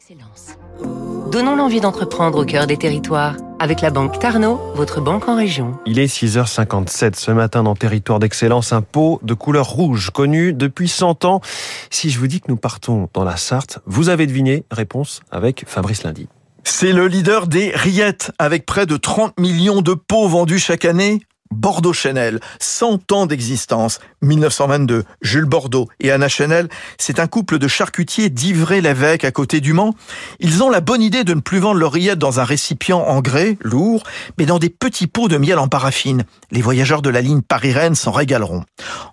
d'excellence. Donnons l'envie d'entreprendre au cœur des territoires. Avec la banque Tarno, votre banque en région. Il est 6h57 ce matin dans Territoire d'Excellence, un pot de couleur rouge connu depuis 100 ans. Si je vous dis que nous partons dans la Sarthe, vous avez deviné, réponse avec Fabrice Lundi. C'est le leader des rillettes, avec près de 30 millions de pots vendus chaque année. Bordeaux Chanel, 100 ans d'existence, 1922. Jules Bordeaux et Anna Chanel, c'est un couple de charcutiers d'Ivray-l'Évêque à côté du Mans. Ils ont la bonne idée de ne plus vendre leurs rillettes dans un récipient en grès, lourd, mais dans des petits pots de miel en paraffine. Les voyageurs de la ligne Paris-Rennes s'en régaleront.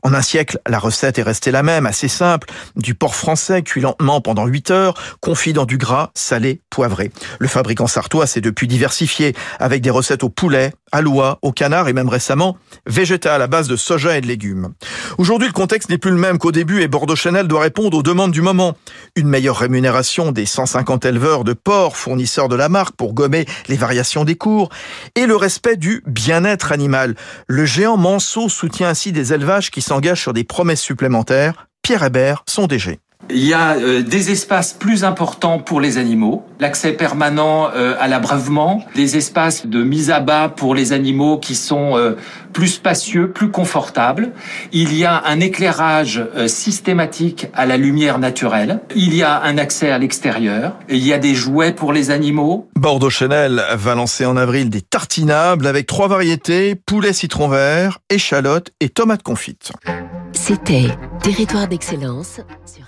En un siècle, la recette est restée la même, assez simple. Du porc français cuit lentement pendant 8 heures, confit dans du gras, salé, poivré. Le fabricant sartois s'est depuis diversifié, avec des recettes au poulet, à l'oie, au canard et même récemment végétal à base de soja et de légumes. Aujourd'hui, le contexte n'est plus le même qu'au début et Bordeaux Chanel doit répondre aux demandes du moment. Une meilleure rémunération des 150 éleveurs de porcs, fournisseurs de la marque pour gommer les variations des cours et le respect du bien-être animal. Le géant Manceau soutient ainsi des élevages qui s'engagent sur des promesses supplémentaires. Pierre Hébert, son DG. Il y a euh, des espaces plus importants pour les animaux, l'accès permanent euh, à l'abreuvement, des espaces de mise à bas pour les animaux qui sont euh, plus spacieux, plus confortables. Il y a un éclairage systématique à la lumière naturelle. Il y a un accès à l'extérieur. Il y a des jouets pour les animaux. Bordeaux Chanel va lancer en avril des tartinables avec trois variétés, poulet citron vert, échalote et tomate confite. C'était Territoire d'excellence sur